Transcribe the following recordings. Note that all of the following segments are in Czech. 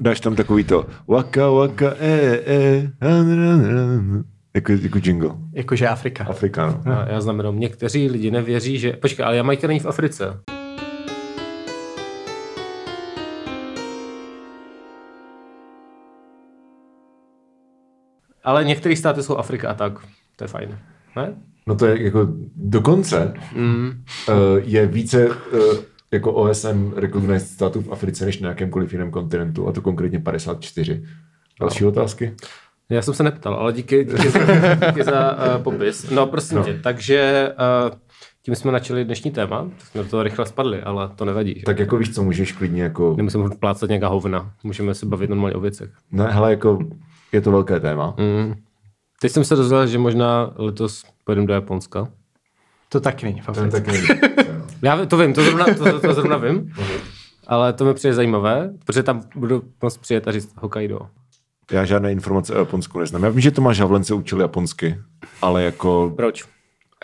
dáš tam takový to waka waka e e jako, jako jingle. Jakože Afrika. Afrika, no. Já, já znám jenom, někteří lidi nevěří, že... Počkej, ale Jamajka není v Africe. Ale některé státy jsou Afrika a tak. To je fajn. Ne? No to je jako dokonce mm. uh, je více uh, jako OSN recognized států v Africe než na jakémkoliv jiném kontinentu, a to konkrétně 54. Další no. otázky? Já jsem se neptal, ale díky, díky za, díky za uh, popis. No prosím no. tě, takže uh, tím jsme načali dnešní téma, tak jsme do toho rychle spadli, ale to nevadí. Že? Tak jako víš co, můžeš klidně jako... Nemusím plácat nějaká hovna, můžeme se bavit normálně o věcech. Ne, hele, jako je to velké téma. Mm. Teď jsem se dozvěděl, že možná letos pojedeme do Japonska. To taky není v To taky není. Já to vím, to zrovna, to, to zrovna vím, ale to mi přijde zajímavé, protože tam budu moc přijet a říct Hokkaido. Já žádné informace o Japonsku neznám. Já vím, že Tomáš Havlen se učil japonsky, ale jako... Proč?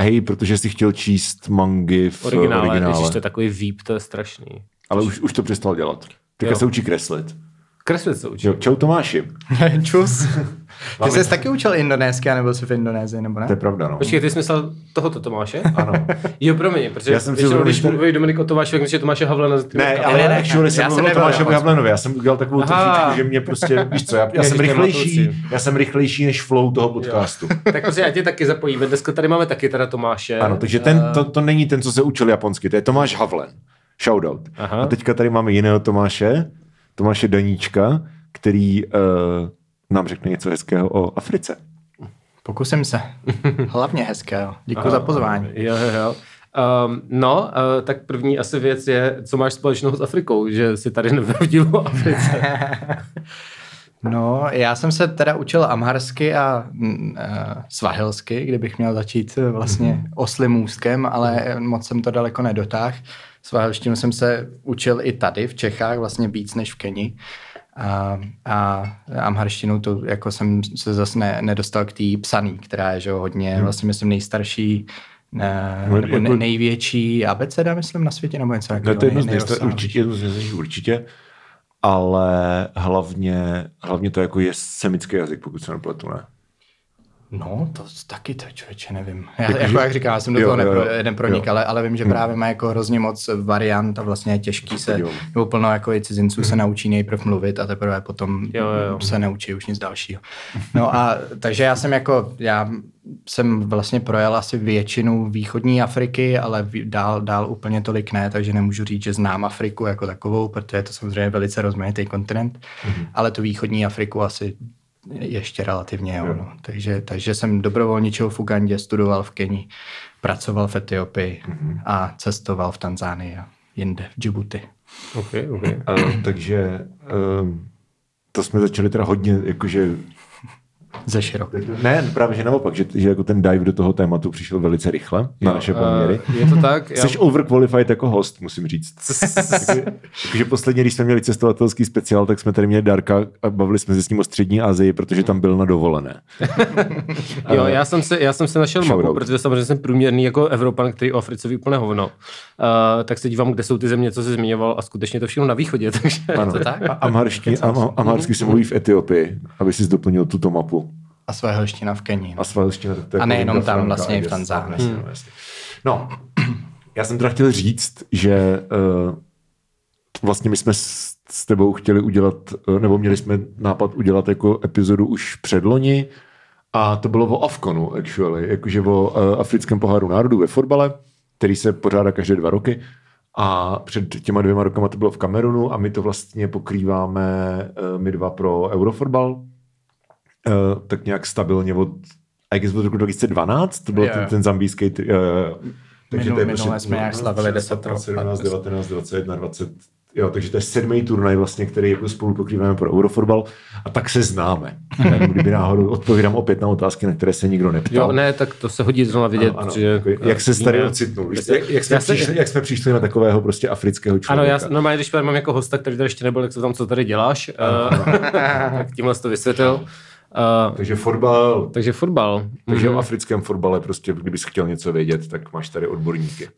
Hej, protože jsi chtěl číst mangy v Originále, originále. Ježiš, to je takový výp, to je strašný. Ale už, už to přestal dělat. Teďka se učí kreslit. Kreslit se učí. Jo, čau Tomáši. Čus. Ty jsi taky učil indonésky, nebo jsi v Indonésii, nebo ne? To je pravda, no. Počkej, ty jsi myslel tohoto Tomáše? Ano. Jo, promiň, protože Já jsem si většinou, uvědomil, když mluví Dominik o Tomáši, tak myslím, že Tomáše Havlena. Ne, Ale- ne, ne, actually jsem já jsem mluvil o Tomášovi. Havlenovi. Já jsem udělal takovou trošičku, že mě prostě, víš co, já, já jsem rychlejší, já jsem rychlejší než flow toho podcastu. Tak prostě já tě taky zapojíme. Dneska tady máme taky teda Tomáše. Ano, takže ten, to, to není ten, co se učil japonsky, to je Tomáš Havlen. Shoutout. Aha. A teďka tady máme jiného Tomáše, Tomáše Daníčka, který uh, nám řekne něco hezkého o Africe. Pokusím se. Hlavně hezkého. Děkuji za pozvání. Jo, jo, jo. Um, no, uh, tak první asi věc je, co máš společného s Afrikou, že si tady nevyhodil o Africe. No, já jsem se teda učil amharsky a mm, uh, svahilsky, kdybych měl začít eh, vlastně oslým můstkem, ale moc jsem to daleko nedotáhl. Svahilštinu jsem se učil i tady v Čechách, vlastně víc než v Keni. A, a amharštinu to jako jsem se zase ne, nedostal k té psaný, která je že jo, hodně, vlastně myslím nejstarší ne, nebo jako- ne, největší abeceda, myslím, na světě, nebo něco No, takového. to je jedno z nej- nejstar, nejrozsáhlejší. určitě, jedno z nejstarších určitě, ale hlavně, hlavně to jako je semický jazyk, pokud se nepletu, ne? No, to taky to člověče nevím. Já, Jako, jako, jak říkám, já jsem do jo, toho jo, nepro, jo. nepronik, Jo. Hmm. ale, ale vím, že právě má jako hrozně moc variant a vlastně je těžký se, podívám. nebo plno jako i cizinců se naučí nejprv mluvit a teprve potom Jo, jo, jo. se neučí už nic dalšího. No a takže já jsem jako, já jsem vlastně projel asi většinu východní Afriky, ale dál, dál úplně tolik ne, takže nemůžu říct, že znám Afriku jako takovou, protože je to samozřejmě velice rozmanitý kontinent, Mhm. ale tu východní Afriku asi ještě relativně, jo, no. takže, takže jsem dobrovolničil v Ugandě, studoval v Keni, pracoval v Etiopii Mhm. a cestoval v Tanzánii a jinde, v Djibouti. okay, okay. Uh, takže um, to jsme začali teda hodně, jakože Ze široka. Ne, právě že naopak, že, že jako ten dive do toho tématu přišel velice rychle na naše poměry. Uh, je to tak? Já, Jsi overqualified jako host, musím říct. Takže posledně, když jsme měli cestovatelský speciál, tak jsme tady měli Darka a bavili jsme se s ním o střední Asii, protože tam byl na dovolené. jo, já jsem, se, já jsem se našel mapu, protože samozřejmě jsem průměrný jako Evropan, který o Africe ví úplně hovno. Uh, tak se dívám, kde jsou ty země, co jsi zmiňoval a skutečně to všechno na východě, takže Ano. to tak? A amharští, am, amharsky se mluví v Etiopii, aby si doplnil tuto mapu. A své holština v Keni. No. A svalština. To je A jako nejenom tam, Franka, vlastně i v Tanzánii. jasně, no. No, já jsem teda chtěl říct, že uh, vlastně my jsme s, s tebou chtěli udělat, uh, nebo měli jsme nápad udělat jako epizodu už předloni a to bylo o Afkonu, actually, jakože o uh, africkém poháru národů ve fotbale, který se pořádá každé dva roky. A před těma dvěma rokama to bylo v Kamerunu a my to vlastně pokrýváme uh, my dva pro Eurofotbal, uh, tak nějak stabilně od, I guess od roku 2012, to byl Jo, ten, ten zambijský, uh, takže Minul- to je minule prostě jsme nějak slavili 10 15, let. 17, 19, 21, 20, jo, takže to je sedmý turnaj vlastně, který jako spolu pokrýváme pro Eurofotbal a tak se známe. Jenom Kdyby náhodou odpovídám opět na otázky, na které se nikdo neptal. Jo, ne, tak to se hodí zrovna vidět, Ano, ano, že... jako, jak se tady ocitnul? Prostě- Jak, jak, jsme se- přišli, jak jsme přišli na takového prostě afrického Ano, člověka? já normálně, když tady mám jako hosta, který tady ještě nebyl, tak se tam, co tady děláš, uh, tak tímhle to vysvětlil. Uh, Takže fotbal, takže fotbal. takže o africkém fotbale prostě, kdybys chtěl něco vědět, tak máš tady odborníky.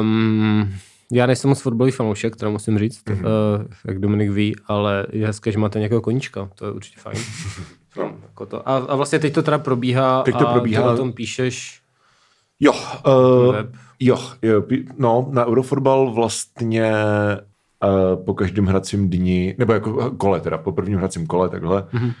Um, Já nejsem moc fotbalový fanoušek, teda musím říct, Mhm. mm-hmm. uh, jak Dominik ví, ale je hezké, že máte nějakého koníčka, to je určitě fajn. no, jako to. A, a vlastně teď to teda probíhá Teď to a probíhá. ty o tom píšeš Jo, uh, web. jo, jo, no, na Eurofotbal vlastně uh, po každém hracím dni, nebo jako kole teda, po prvním hracím kole takhle, mm-hmm.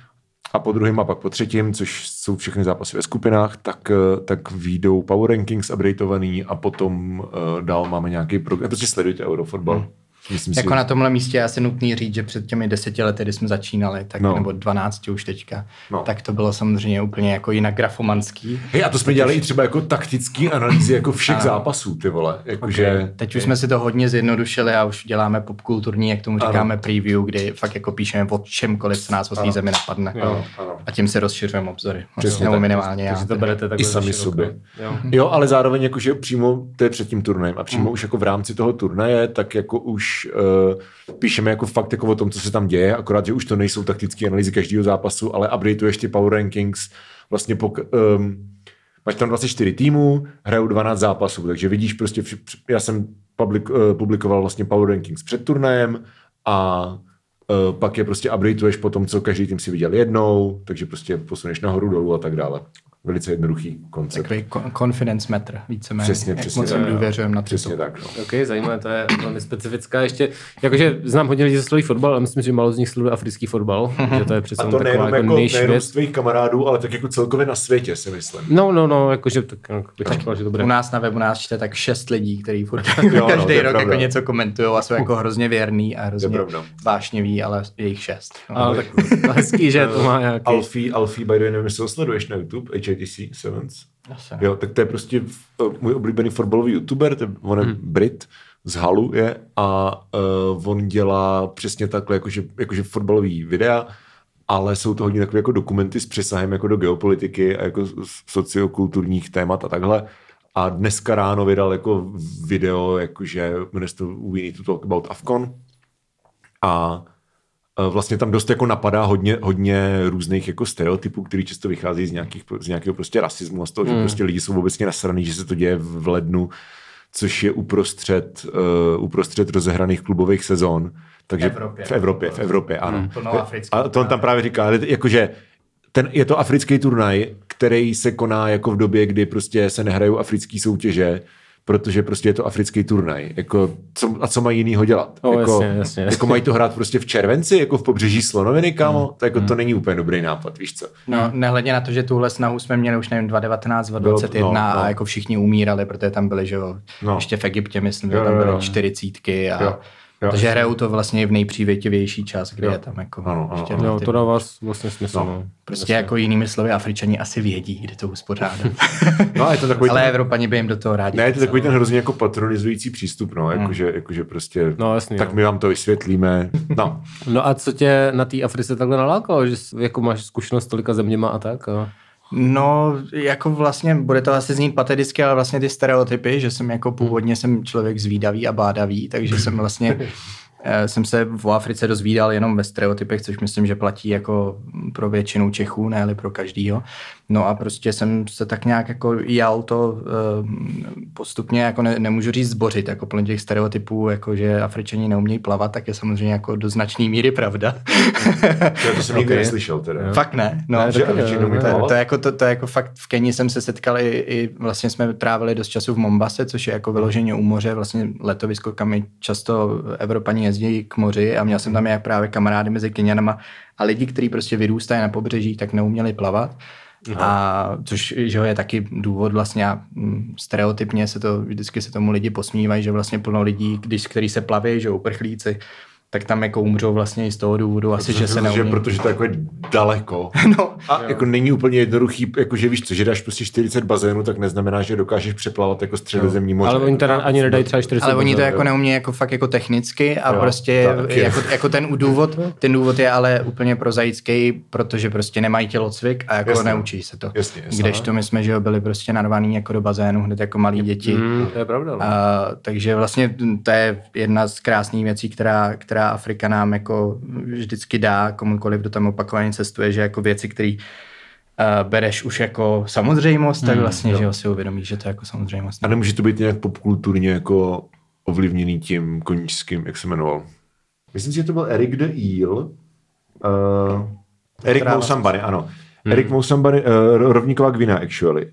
A po druhém a pak po třetím, což jsou všechny zápasy ve skupinách, tak, eh, tak výjdou Power Rankings updateovaný a potom uh, dál máme nějaký program. Prostě sledujte Eurofotbal. Mm. Myslím Jako si, na tomhle místě je asi nutný říct, že před těmi deseti lety, kdy jsme začínali, tak, No. nebo 12 už teďka, No. tak to bylo samozřejmě úplně jako jinak grafomanský. Hej, a to jsme dělali i třeba jako taktický analýzy jako všech zápasů, ty vole. Jakože, Teď už jsme si to hodně zjednodušili a už děláme popkulturní, jak tomu Ano. říkáme, preview, kdy fakt jako píšeme o čemkoliv, co nás o té zemi napadne. Ano, ano. A tím si rozšiřujeme obzory. Přesně Nebo tak. minimálně já. To berete I sami sobě. Jo. Jo, ale zároveň jakože přímo, to je před tím turnajem, a přímo už jako v rámci toho turnaje, tak jako už uh, píšeme jako fakt jako o tom, co se tam děje, akorát, že už to nejsou taktické analýzy každého zápasu, ale updateuješ ty power rankings vlastně po, um, máš tam 24 týmů, hrajou 12 zápasů, takže vidíš prostě, já jsem publik, uh, publikoval vlastně power rankings před turnajem a uh, pak je prostě updateuješ po tom, co každý tým si viděl jednou, takže prostě posuneš nahoru, dolů a tak dále. Velice jednoduchý koncept. Takový con- confidence metr, víceméně. Přesně, jak přesně, moc jim důvěřujeme na Přesně tak. No. OK, zajímavé, to je velmi specifická. Ještě, jakože znám hodně lidí, co sledují fotbal, ale myslím, že málo z nich sleduje africký fotbal, že to je přece A jenom to nejenom, jako, jako, nejenom věc. z tvých kamarádů, ale tak jako celkově na světě, si myslím. No, no, no, jakože tak, jako bych říkal, že to bude. U nás na webu nás čte tak šest lidí, který furt Jo, no, každý je rok pravda. jako něco komentují a jsou jako hrozně věrný a hrozně vášniví, ale je jich šest. No. Ale tak hezký, že to má nějaký... Alfie, Alfie, by the way, nevím, jestli ho sleduješ na YouTube, HATC Sevens. Asi. Jo, tak to je prostě uh, můj oblíbený fotbalový youtuber, to je, on je Hmm. Brit, z Halu je a uh, on dělá přesně takhle, jakože, jakože fotbalový videa, ale jsou to hodně takové jako dokumenty s přesahem jako do geopolitiky a jako sociokulturních témat a takhle. A dneska ráno vydal jako video, jakože jmenuje se to We Need to Talk About Afcon. A vlastně tam dost jako napadá hodně, hodně různých jako stereotypů, který často vychází z, nějakých, z nějakého prostě rasismu a z toho, mm. že prostě lidi jsou obecně nasraný, že se to děje v lednu, což je uprostřed, uh, uprostřed rozehraných klubových sezon. Takže Evropě. v Evropě, v Evropě, ano. Mm. Plno afrických A to on tam právě říká, ale jakože ten, je to africký turnaj, který se koná jako v době, kdy prostě se nehrajou africké soutěže, protože prostě je to africký turnaj. Jako, co, a co mají jinýho dělat? No, jako, jasně, jasně. jako mají to hrát prostě v červenci, jako v pobřeží Slonoviny, kámo? Hmm. To, jako, to není úplně dobrý nápad, víš co? No, nehledě na to, že tuhle snahu jsme měli už nevím, 2019, 2021 no, no. a jako všichni umírali, protože tam byli, že jo, No. ještě v Egyptě, myslím, Jo, že tam byly jo. čtyřicítky a Jo, jo. takže hrajou to vlastně v nejpřívětivější čas, kdy Jo. je tam jako Ano, ano, ještě ano. Jo, to dává vlastně smysl. No. No. Prostě jako jinými slovy, Afričani asi vědí, kdy to uspořádat. No a je to takový Ale ten, Evropani by jim do toho rádi. ne, je to takový ten hrozně jako patronizující přístup, no, jakože, jakože prostě, No, jasný, tak no. my vám to vysvětlíme. No, no a co tě na té Africe takhle nalákalo, že jsi- jako máš zkušenost s tolika zeměma a tak? A... No, jako vlastně, bude to asi znít pateticky, ale vlastně ty stereotypy, že jsem jako původně jsem člověk zvídavý a bádavý, takže jsem vlastně eh, jsem se v Africe dozvídal jenom ve stereotypech, což myslím, že platí jako pro většinu Čechů, ne pro každýho. No a prostě jsem se tak nějak jako jal to eh, postupně, jako ne, nemůžu říct zbořit, jako plně těch stereotypů, jako že Afričani neumějí plavat, tak je samozřejmě jako do značné míry pravda. to, to jsem nikdy neslyšel teda. Fakt ne. No, Ne, Že Afričani umí to, to, je jako, to, to je jako fakt v Keni jsem se setkal i, i vlastně jsme trávili dost času v Mombase, což je jako vyloženě u moře, vlastně letovisko, kam často Evropani jezdí k moři a měl jsem tam jak právě kamarády mezi Kenianama a lidi, kteří prostě vyrůstají na pobřeží, tak neuměli plavat. A což že je taky důvod vlastně a mm, stereotypně se to, vždycky se tomu lidi posmívají, že vlastně plno lidí, když, který se plaví, že uprchlíci, tak tam jako umřou vlastně i z toho důvodu, asi, že se protože, neumí. protože to jako je daleko. No, A jako není úplně jednoduchý, jako že víš co, že dáš prostě 40 bazénů, tak neznamená, že dokážeš přeplavat jako středozemní moře. Ale oni teda ani nedají třeba 40 Ale oni to jako neumí jako fakt jako technicky a Jo, prostě taky. jako, jako, ten důvod, ten důvod je ale úplně prozaický, protože prostě nemají tělocvik a jako Jasně. neučí se to. Jasně, jasně. Když to my jsme, že jo, byli prostě narvaný jako do bazénu hned jako malí děti. Mm, to je pravda. No. A, takže vlastně to je jedna z krásných věcí, která, která Afrika nám jako vždycky dá komukoliv, kdo tam opakovaně cestuje, že jako věci, které uh, bereš už jako samozřejmost, tak vlastně, že jo, si uvědomíš, že to je jako samozřejmost. A nemůže to být nějak popkulturně jako ovlivněný tím koníčským, jak se jmenoval. Myslím si, že to byl Eric the Eel. Uh, Eric Mousambany, ano. Hmm. Eric Mousambany, uh, rovníková Gvina, actually.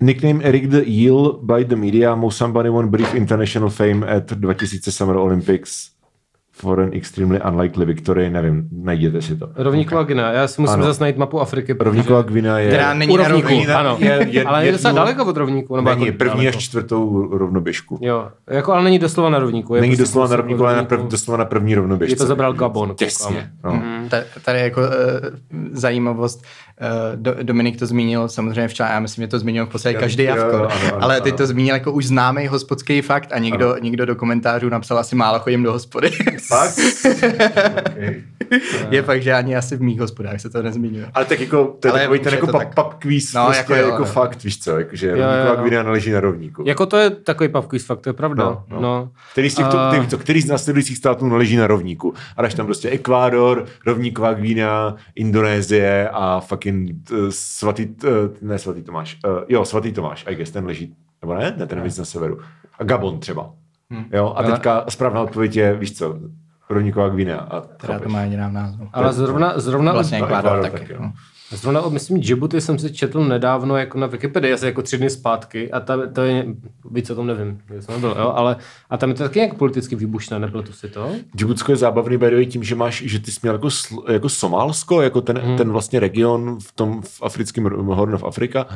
Nickname Eric the Eel by the media, Mousambany won brief international fame at 2000 Summer Olympics for an extremely unlikely victory, nevím, najděte si to. Rovníková Gvina, já si musím Ano. zase najít mapu Afriky. protože- Rovníková Gvina je... Která není na rovníku, rovníku. ano. je- je- ale je docela daleko od rovníku. Nebo Není, jako první daleko. až čtvrtou rovnoběžku. Jo, jako, ale není doslova na rovníku. Je Není prostě doslova na kousek rovníku, ale na prv, doslova na první rovnoběžce. Je to zabral Gabon. Těsně. No. Ta- Tady jako uh, zajímavost, Do, Dominik to zmínil samozřejmě včera, já myslím, že to zmínil v podstatě Jo, každý jo, javko, ano, ano, ale ty ano. to zmínil jako už známý hospodský fakt a někdo, někdo do komentářů napsal asi málo chodím do hospody. Fakt? okay. je fakt, že ani asi v mých hospodách se to nezmiňuje. Ale tak jako, to je Ale takový ten jako to pub, pub quiz, No, prostě jako jako, jo, jako jo. fakt, víš co, jakože jo, rovníková jo. Gvina naleží na rovníku. Jako to je takový pavkýz fakt, to je pravda. No, No, no. no. Který z, těchto, A- ty, to, který z následujících států naleží na rovníku? A dáš tam prostě Ekvádor, rovníková Gvína, Indonésie a fucking uh, svatý, uh, ne svatý Tomáš, uh, jo, svatý Tomáš, I guess, ten leží, nebo ne, ne, ten je víc na severu. A Gabon třeba. Jo, a teďka správná odpověď je, víš co, rovníková Gvína. A Teda to má jediná názvu. Ale zrovna, zrovna, Vlastně Ekvádor taky. taky, no. Zrovna myslím, Djibouti jsem si četl nedávno jako na Wikipedii, asi jako tři dny zpátky a ta, to je, víc o tom nevím, že jsem nebyl, jo, ale a tam je to taky nějak politicky výbušné, nebylo to si to? Džibutsko je zábavný by tím, že máš, že ty jsi měl jako, jako Somálsko, jako ten, hmm. ten vlastně region v tom v africkém r- Horn of Africa.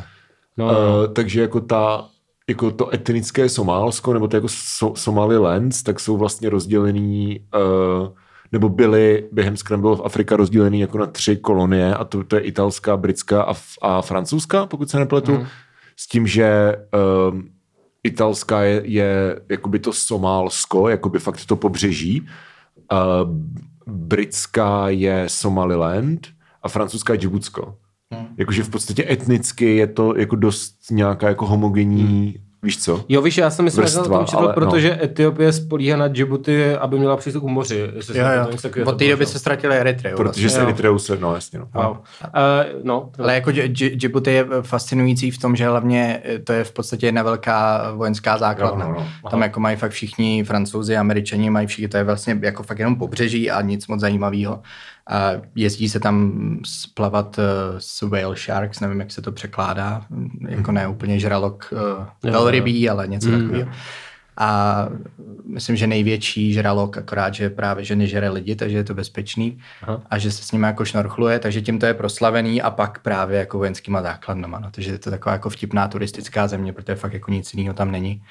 No, Uh, takže jako ta jako to etnické Somálsko, nebo to jako so, Somalilands, tak jsou vlastně rozdělený, uh, nebo byly během Scramble of Africa rozdělený jako na tři kolonie, a to, to je italská, britská a, a francouzská, pokud se nepletu, mm. s tím, že um, italská je, je jakoby to Somálsko, jakoby fakt to pobřeží, uh, britská je Somaliland a francouzská je Džibutsko. Hmm. Jakože v podstatě etnicky je to jako dost nějaká jako homogenní, víš co? Jo, víš, já jsem myslím, že jsem o vrstva, tom četl, ale no. protože Etiopie spolíhá na Djibouti, aby měla přístup k moři. Jo, jo. to Od té to doby se ztratili Eritreu. Protože vlastně. se jo. Eritreou se, no jasně no. Wow. Uh, no, Ale jako Djibouti je fascinující v tom, že hlavně eh, to je v podstatě jedna velká vojenská základna. Jo, no, no. Tam jako mají fakt všichni francouzi, američani, mají všichni, to je vlastně jako fakt jenom pobřeží a nic moc zajímavého. A jezdí se tam splavat uh, s whale sharks, nevím, jak se to překládá, jako ne úplně žralok uh, velrybí, ale něco takového. A myslím, že největší žralok, akorát, že právě, že nežere lidi, takže je to bezpečný. Aha. A že se s nimi jako šnorchluje, takže tím to je proslavený a pak právě jako vojenskýma základnama. No. Takže je to taková jako vtipná turistická země, protože fakt jako nic jiného tam není.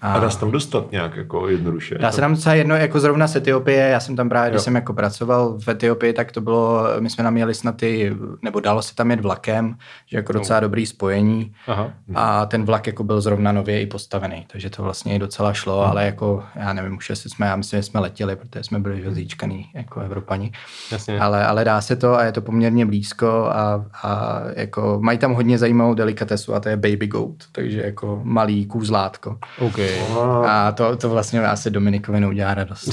A dá se tam dostat nějak jako jednoduše. Dá se tam docela jedno, jako zrovna z Etiopie, já jsem tam právě, když Jo. jsem jako pracoval v Etiopii, tak to bylo, my jsme tam jeli snad ty, nebo dalo se tam jet vlakem, že jako docela dobrý spojení. Aha. A ten vlak jako byl zrovna nově i postavený, takže to vlastně i docela šlo, ale jako, já nevím, už jestli jsme, já myslím, že jsme letěli, protože jsme byli zíčkaný jako Evropani. Jasně. Ale, ale dá se to a je to poměrně blízko a, a jako mají tam hodně zajímavou delikatesu a to je baby goat, takže jako malý kůzlátko. OK. A to, to vlastně asi Dominikovi neudělá radost.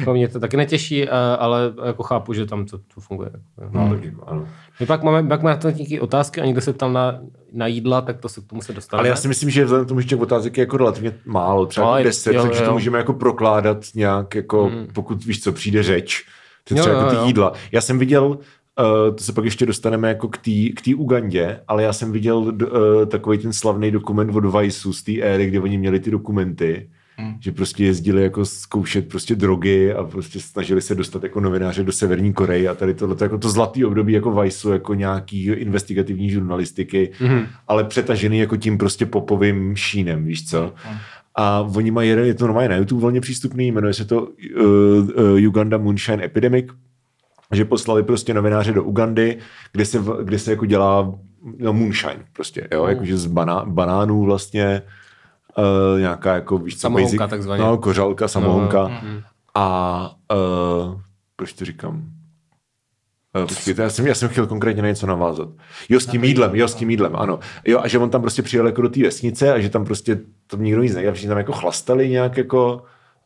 Jako mě to taky netěší, eh, ale jako chápu, že tam to, to funguje. No, tak jako, ano. My pak máme, pak máme na to nějaké otázky a někdo se ptal na, na jídla, tak to se k tomu se dostane. Ale já si myslím, že vzhledem k tomu, že těch otázek je jako relativně málo, třeba No, jako je- 10, jo, takže jo. to můžeme jako prokládat nějak, jako pokud víš co, přijde řeč, to Jo, třeba jo, jako ty jo. jídla. Já jsem viděl, uh, to se pak ještě dostaneme jako k té k té Ugandě, ale já jsem viděl uh, takový ten slavný dokument od Viceu z té éry, kde oni měli ty dokumenty, Hmm. že prostě jezdili jako zkoušet prostě drogy a prostě snažili se dostat jako novináře do Severní Koreje a tady tohle jako to zlatý období jako Viceu, jako nějaký investigativní žurnalistiky, mm-hmm. ale přetažený jako tím prostě popovým šínem, víš co? A oni mají jeden, je to normálně na YouTube volně přístupný, jmenuje se to uh, uh, Uganda Moonshine Epidemic, že poslali prostě novináře do Ugandy, kde se, kde se jako dělá no, moonshine prostě, jo, jakože z baná, banánů vlastně uh, nějaká jako, víš co, Samohonka takzvaně. No, kořalka, samohonka. No, No, a uh, proč to říkám? Uh, počkejte, já jsem, já jsem chtěl konkrétně na něco navázat. Jo, s tím jídlem, jo, s tím jídlem, ano. Jo, a že on tam prostě přijel jako do té vesnice a že tam prostě to nikdo nic nedělal, že tam jako chlastali nějak jako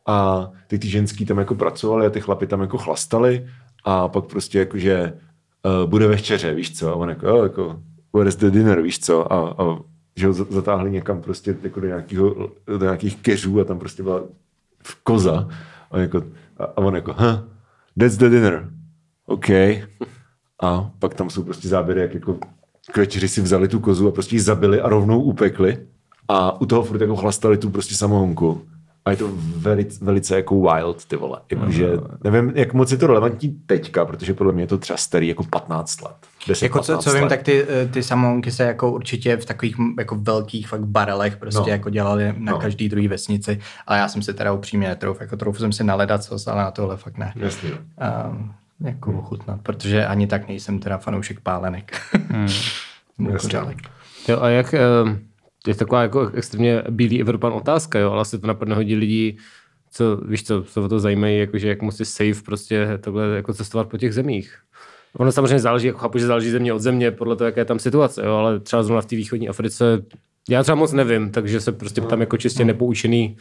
a ty, ty ženský tam jako pracovali a ty chlapi tam jako chlastali a pak prostě jako, že uh, bude večeře, víš co, a on jako, jo, jako, where is the dinner, víš co, a, a že ho za- zatáhli někam prostě jako do, nějakého, do nějakých keřů a tam prostě byla koza a, jako, a, a on jako, huh, that's the dinner. OK. A pak tam jsou prostě záběry, jak jako kvečeři si vzali tu kozu a prostě ji zabili a rovnou upekli. A u toho furt jako chlastali tu prostě samohonku. A je to velice, velice jako wild, ty vole. Jakože, nevím, jak moc je to relevantní teďka, protože podle mě je to třeba starý jako 15 let. 10, Jako co, 15 co vím, let. tak ty, eh, ty samohonky se jako určitě v takových jako velkých fakt barelech prostě No. jako dělali na No. každý druhý vesnici, ale já jsem si teda upřímně netrouf, jako trouf jsem si naledat co, ale na tohle fakt ne. Jasně. Um, jako ochutnat, protože ani tak nejsem teda fanoušek pálenek. Kořálek. Jo, a jak, eh, je taková jako extrémně bílý Evropan otázka, jo, ale asi to napadne hodně lidí, co, víš co, se o to zajímají, jakože jak musí safe prostě takhle jako cestovat po těch zemích. Ono samozřejmě záleží, jako chápu, že záleží země od země, podle toho, jaká je tam situace, jo, ale třeba zrovna v té východní Africe, já třeba moc nevím, takže se prostě tam jako čistě nepoučený.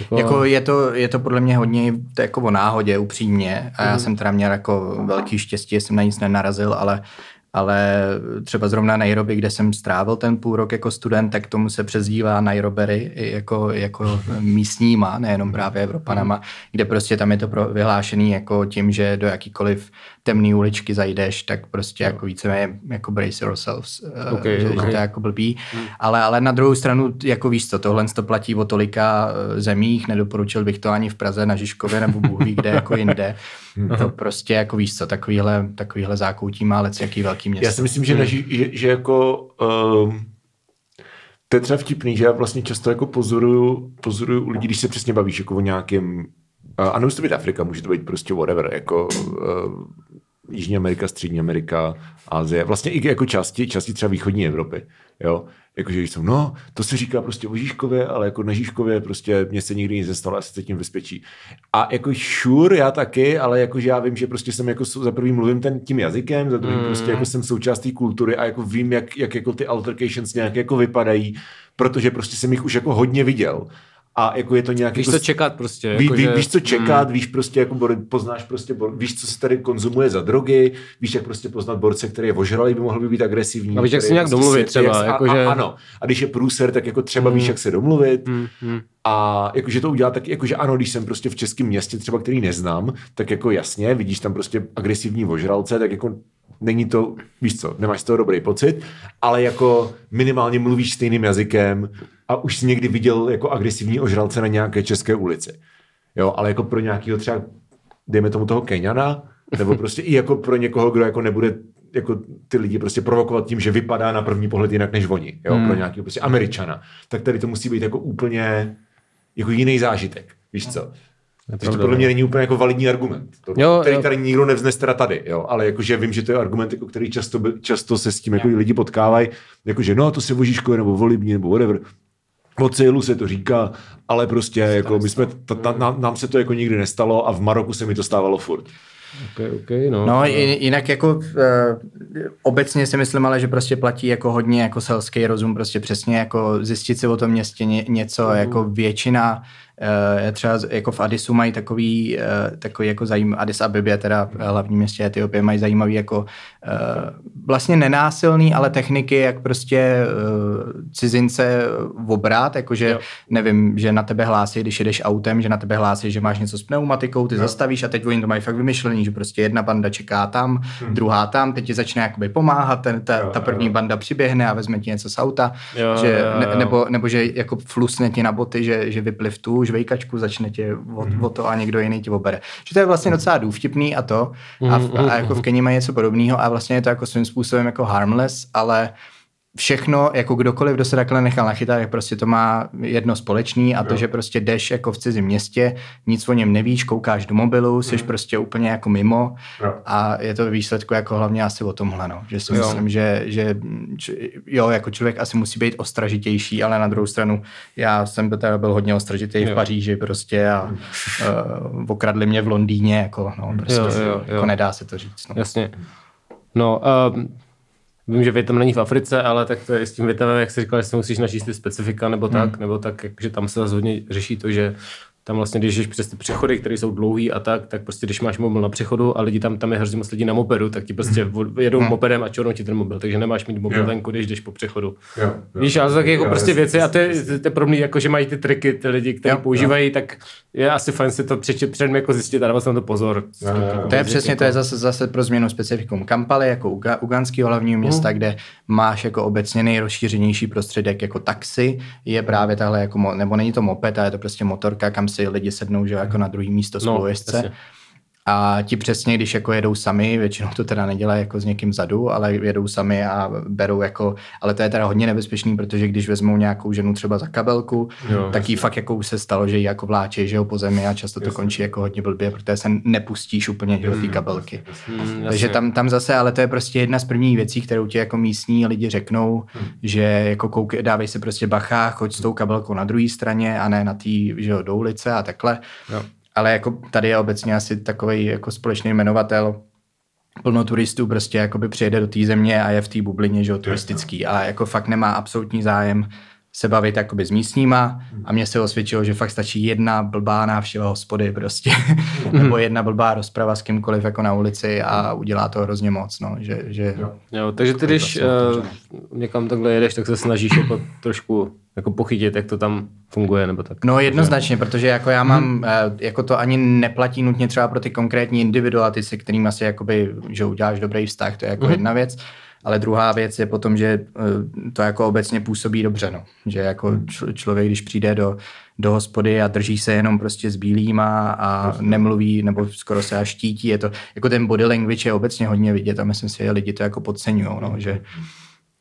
Jako, Jako je to, je to podle mě hodně to jako o náhodě, upřímně. A já jsem teda měl jako velký štěstí, že jsem na nic nenarazil, ale ale třeba zrovna Nairobi, kde jsem strávil ten půl rok jako student, tak tomu se přezdívá Nairobery jako, jako místníma, nejenom právě Evropanama, kde prostě tam je to pro, vyhlášený jako tím, že do jakýkoliv temné uličky zajdeš, tak prostě jako víceméně jako brace yourselves, eh, Okay, že, že okay. to je jako blbý. Ale, ale na druhou stranu, jako víš co, tohle to platí o tolika eh, zemích, nedoporučil bych to ani v Praze, na Žižkově nebo Bůh ví kde, jako jinde. To prostě jako víš co, takovýhle, takovýhle zákoutí má lec jaký velký město. Já si myslím, že, neži, že, že jako um, to je třeba vtipný, že já vlastně často jako pozoruju, pozoruju u lidí, když se přesně bavíš jako o nějakém, a nemusí to být Afrika, může to být prostě whatever, jako uh, Jižní Amerika, Střední Amerika, Asie, vlastně i jako části, části třeba východní Evropy, jo, jakože jsou, no, to se říká prostě o Žižkově, ale jako na Žižkově prostě mě se nikdy nic nestalo, já se cítím v bezpečí. A jako sure, já taky, ale jakože já vím, že prostě jsem jako za prvý mluvím ten, tím jazykem, za druhý mm. prostě jako jsem součástí kultury a jako vím, jak, jak jako ty altercations nějak jako vypadají, protože prostě jsem jich už jako hodně viděl. A jako je to nějak víš, jako co čekat prostě. Ví, jako, ví, že- víš, co čekat, víš prostě, jako bor, poznáš prostě, bor, víš, co se tady konzumuje za drogy, víš, jak prostě poznat borce, který je ožralý, by mohl by být agresivní. A víš, jak se nějak prostě domluvit jak třeba, a, jakože- a, ano. A když je průser, tak jako třeba víš, jak se domluvit. Hmm, hmm. A jakože to udělat tak, jakože ano, když jsem prostě v českém městě, třeba který neznám, tak jako jasně, vidíš tam prostě agresivní ožralce, tak jako není to, víš co, nemáš z toho dobrý pocit, ale jako minimálně mluvíš stejným jazykem a už jsi někdy viděl jako agresivní ožralce na nějaké české ulici. Jo, ale jako pro nějakého třeba, dejme tomu toho Keňana, nebo prostě i jako pro někoho, kdo jako nebude jako ty lidi prostě provokovat tím, že vypadá na první pohled jinak než oni, jo, hmm. pro nějakého prostě Američana, tak tady to musí být jako úplně jako jiný zážitek, víš co? Takže to pravda, podle mě no. není úplně jako validní argument, to, Jo, který jo. tady nikdo nevznese teda tady, jo, ale jakože vím, že to je argument, jako který často, by- často se s tím jako lidi potkávají, jakože no, to se Žižkově nebo o Libni nebo whatever, o Cílu se to říká, ale prostě jako my jsme, ta, ta, nám, nám se to jako nikdy nestalo a v Maroku se mi to stávalo furt. Okay, okay, no. No, i- jinak jako uh, obecně si myslím ale, že prostě platí jako hodně jako selský rozum, prostě přesně jako zjistit si o tom městě ně, něco, jako většina Uh, třeba jako v Addisu mají takový, uh, takový jako zajímavý, Addis Abebě, teda hlavní městě Etiopie, mají zajímavý jako vlastně nenásilný, ale techniky, jak prostě uh, cizince obrát, jakože Jo. nevím, že na tebe hlásí, když jedeš autem, že na tebe hlásí, že máš něco s pneumatikou, ty zastavíš a teď oni to mají fakt vymyšlený, že prostě jedna banda čeká tam, hmm. druhá tam, teď ti začne jakoby pomáhat, ten, ta, Jo, ta první jo. banda přiběhne a vezme ti něco z auta, Jo, že, jo, ne, jo. nebo, nebo že jako flusne ti na boty, že, že vypliv tu žvejkačku, začne tě o, Mhm. o to a někdo jiný ti obere. Že to je vlastně docela důvtipný a to a, v, a jako v Keni mají něco podobného a vlastně je to jako svým způsobem jako harmless, ale všechno, jako kdokoliv, kdo se takhle nechal nachytat, tak prostě to má jedno společný a to, Jo. že prostě jdeš jako v cizím městě, nic o něm nevíš, koukáš do mobilu, jsi prostě úplně jako mimo Jo. a je to výsledku jako hlavně asi o tomhle, no. že si Jo. myslím, že, že jo, jako člověk asi musí být ostražitější, ale na druhou stranu já jsem teda byl hodně ostražitý v Jo. Paříži prostě a uh, okradli mě v Londýně, jako, no, prostě, Jo, jo, jo. jako nedá se to říct. No. Jasně. No, um, vím, že Větnam není v Africe, ale tak to je s tím Větnamem, jak jsi říkal, že si musíš načíst ty specifika nebo tak, Hmm. nebo tak, že tam se zase hodně řeší to, že tam vlastně, když jdeš přes ty přechody, které jsou dlouhý a tak, tak prostě když máš mobil na přechodu a lidi tam, tam je hrozně moc lidí na mopedu, tak ti prostě Mhm. jedou mopedem a čornou ti ten mobil, takže nemáš mít mobil Jo. venku, když jdeš po přechodu. Jo, jo. Víš, ale to taky jako Jo, prostě jasně, věci a to je, to je podobný, jako že mají ty triky, ty lidi, kteří Jo, používají, tak je asi fajn si to přečet předem jako zjistit a dávat na to pozor. Jo, jo, jo. To je přesně, to je zase, zase pro změnu specifikum Kampaly, jako Uga, uganského hlavního města, kde máš jako obecně nejrozšířenější prostředek jako taxi, je právě tahle jako, mo- nebo není to moped, ale je to prostě motorka, kam si lidi sednou, že jako na druhý místo spolujezdce. jasně. A ti přesně, když jako jedou sami, většinou to teda nedělají jako s někým vzadu, ale jedou sami a berou jako, ale to je teda hodně nebezpečný, protože když vezmou nějakou ženu třeba za kabelku, Jo, tak jí fakt jako už se stalo, že ji jako vláčí, že jo, po zemi a často to končí jako hodně blbě, protože se nepustíš úplně do té kabelky. Hmm, Takže tam, tam zase, ale to je prostě jedna z prvních věcí, kterou ti jako místní lidi řeknou, že jako kouk, dávej si prostě bacha, choď s tou kabelkou na druhé straně a ne na té, že jo, do ulice a takhle. Jo. Ale jako tady je obecně asi takový jako společný jmenovatel, plno turistů prostě jakoby přijede do té země a je v té bublině, že jo, turistický a jako fakt nemá absolutní zájem se bavit jakoby s místníma a mně se osvědčilo, že fakt stačí jedna blbá návštěva hospody prostě, nebo jedna blbá rozprava s kýmkoliv jako na ulici a udělá to hrozně moc, no, že, že Jo, takže ty, když uh, někam takhle jedeš, tak se snažíš jako trošku jako pochytit, jak to tam funguje, nebo tak. No jednoznačně, protože jako já mám, eh, jako to ani neplatí nutně třeba pro ty konkrétní individuality, se kterými asi jakoby, že uděláš dobrý vztah, to je jako jedna věc, ale druhá věc je potom, že eh, to jako obecně působí dobře, no. že jako čl- člověk, když přijde do, do hospody a drží se jenom prostě s bílýma a nemluví, nebo skoro se až štítí, je to, jako ten body language je obecně hodně vidět a myslím si, že lidi to jako podceňují, no, že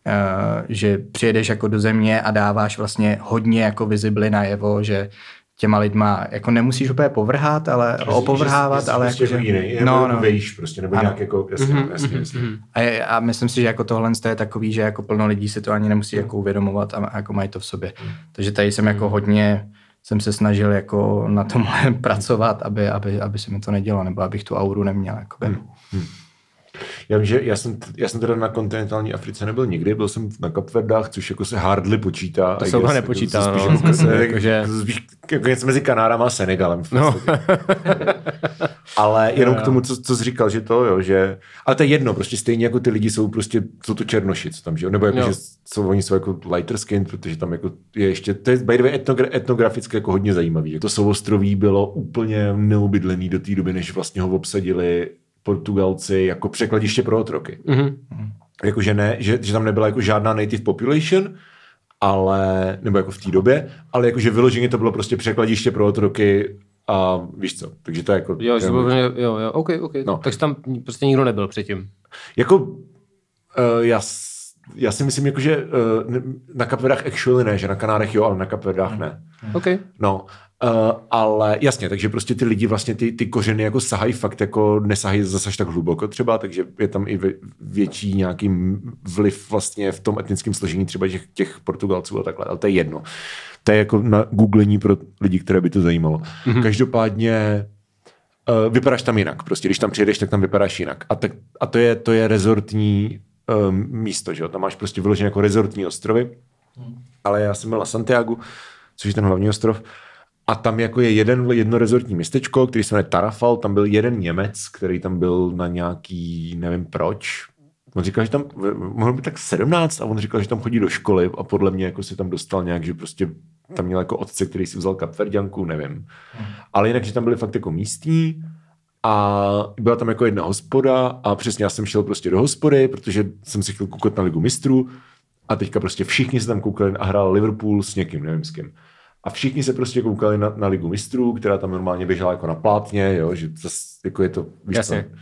Uh, že přijedeš jako do země a dáváš vlastně hodně jako vizibly najevo, že těma lidma jako nemusíš úplně povrhat, ale opovrhávat, ale prostě jako, že... jiný, no, no. Vejš prostě, nebo Ano. nějak jako, jasně, mm-hmm, jasně, jasně. A, je, a myslím si, že jako tohle je takový, že jako plno lidí si to ani nemusí jako uvědomovat a, a jako mají to v sobě. Takže tady jsem jako hodně jsem se snažil jako na tomhle pracovat, aby, aby, aby se mi to nedělo, nebo abych tu auru neměl. Jakoby. Já vím, že já jsem, já jsem teda na kontinentální Africe nebyl nikdy, byl jsem na Kapverdách, což jako se hardly počítá. To se úplně guess, nepočítá, Jako, to no. spíš, jako, jako, jako, spíš jako něco mezi Kanárama a Senegalem. No. Ale jenom k tomu, co, co jsi říkal, že to, jo, že... Ale to je jedno, prostě stejně jako ty lidi jsou prostě, jsou to černoši, co tam žijou, nebo jako, Jo. že jsou, oni jsou jako lighter skin, protože tam jako je ještě, to je by the way etnogra, etnograficky jako hodně zajímavý. že To souostroví bylo úplně neobydlený do té doby, než vlastně ho obsadili Portugalci jako překladiště pro otroky. Mhm. Jakože ne, že, že tam nebyla jako žádná native population, ale, nebo jako v té době, ale jakože vyloženě to bylo prostě překladiště pro otroky a víš co, takže to je jako... Jo, že bylo, jo, jo, OK, OK. No. Takže tam prostě nikdo nebyl předtím. Jako, uh, já, já si myslím, jako, že uh, na Kapverdách actually ne, že na Kanárech jo, ale na Kapverdách ne. OK. No, uh, ale jasně, takže prostě ty lidi vlastně ty, ty kořeny jako sahají fakt jako nesahají zase tak hluboko třeba, takže je tam i vě- větší nějaký vliv vlastně v tom etnickém složení třeba těch, těch Portugalců a takhle, ale to je jedno. To je jako na googlení pro lidi, které by to zajímalo. Mm-hmm. Každopádně uh, vypadáš tam jinak. Prostě když tam přijedeš, tak tam vypadáš jinak. A, tak, a to, je, to je rezortní um, místo, že jo? Tam máš prostě vyložené jako rezortní ostrovy. Ale já jsem byl na Santiago, což je ten hlavní ostrov, a tam jako je jeden jedno rezortní městečko, který se jmenuje Tarafal, tam byl jeden Němec, který tam byl na nějaký, nevím proč, On říkal, že tam mohl být tak 17 a on říkal, že tam chodí do školy a podle mě jako se tam dostal nějak, že prostě tam měl jako otce, který si vzal kapverďanku, nevím. Ale jinak, že tam byli fakt jako místní a byla tam jako jedna hospoda a přesně já jsem šel prostě do hospody, protože jsem si chtěl koukat na ligu mistrů a teďka prostě všichni se tam koukali a hrál Liverpool s někým, nevím s kým. A všichni se prostě koukali na, na ligu mistrů, která tam normálně běžela jako na plátně, jo, že zas, jako je to, víš Jasně. co,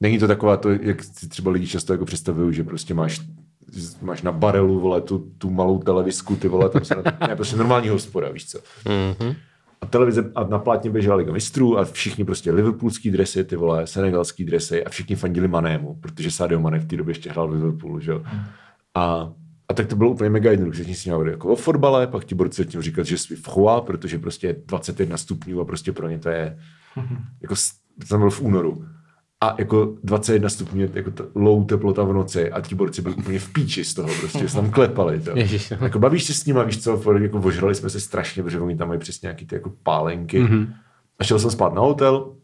Není to taková to, jak si třeba lidi často jako představují, že prostě máš, máš na barelu, vole, tu, tu malou televizku, ty vole, tam se na, ne, prostě normální hospoda, víš co. Mhm. A televize, a na plátně běžela Liga mistrů a všichni prostě liverpoolský dresy, ty vole, senegalský dresy a všichni fandili Manému, protože Sadio Mané v té době ještě hrál v Liverpoolu, že jo. A, a tak to bylo úplně mega jednoduché, že si měl jako o fotbale, pak ti borci tím říkat, že jsi v chua, protože prostě je 21 stupňů a prostě pro ně to je, jako, to byl v únoru. a jako 21 stupňů, jako t- low teplota v noci a ti borci byli úplně v píči z toho, prostě se tam klepali. To. Jako bavíš se s nimi, víš co, jako ožrali jsme se strašně, protože oni tam mají přesně nějaký ty jako pálenky. Mm-hmm. A šel jsem spát na hotel,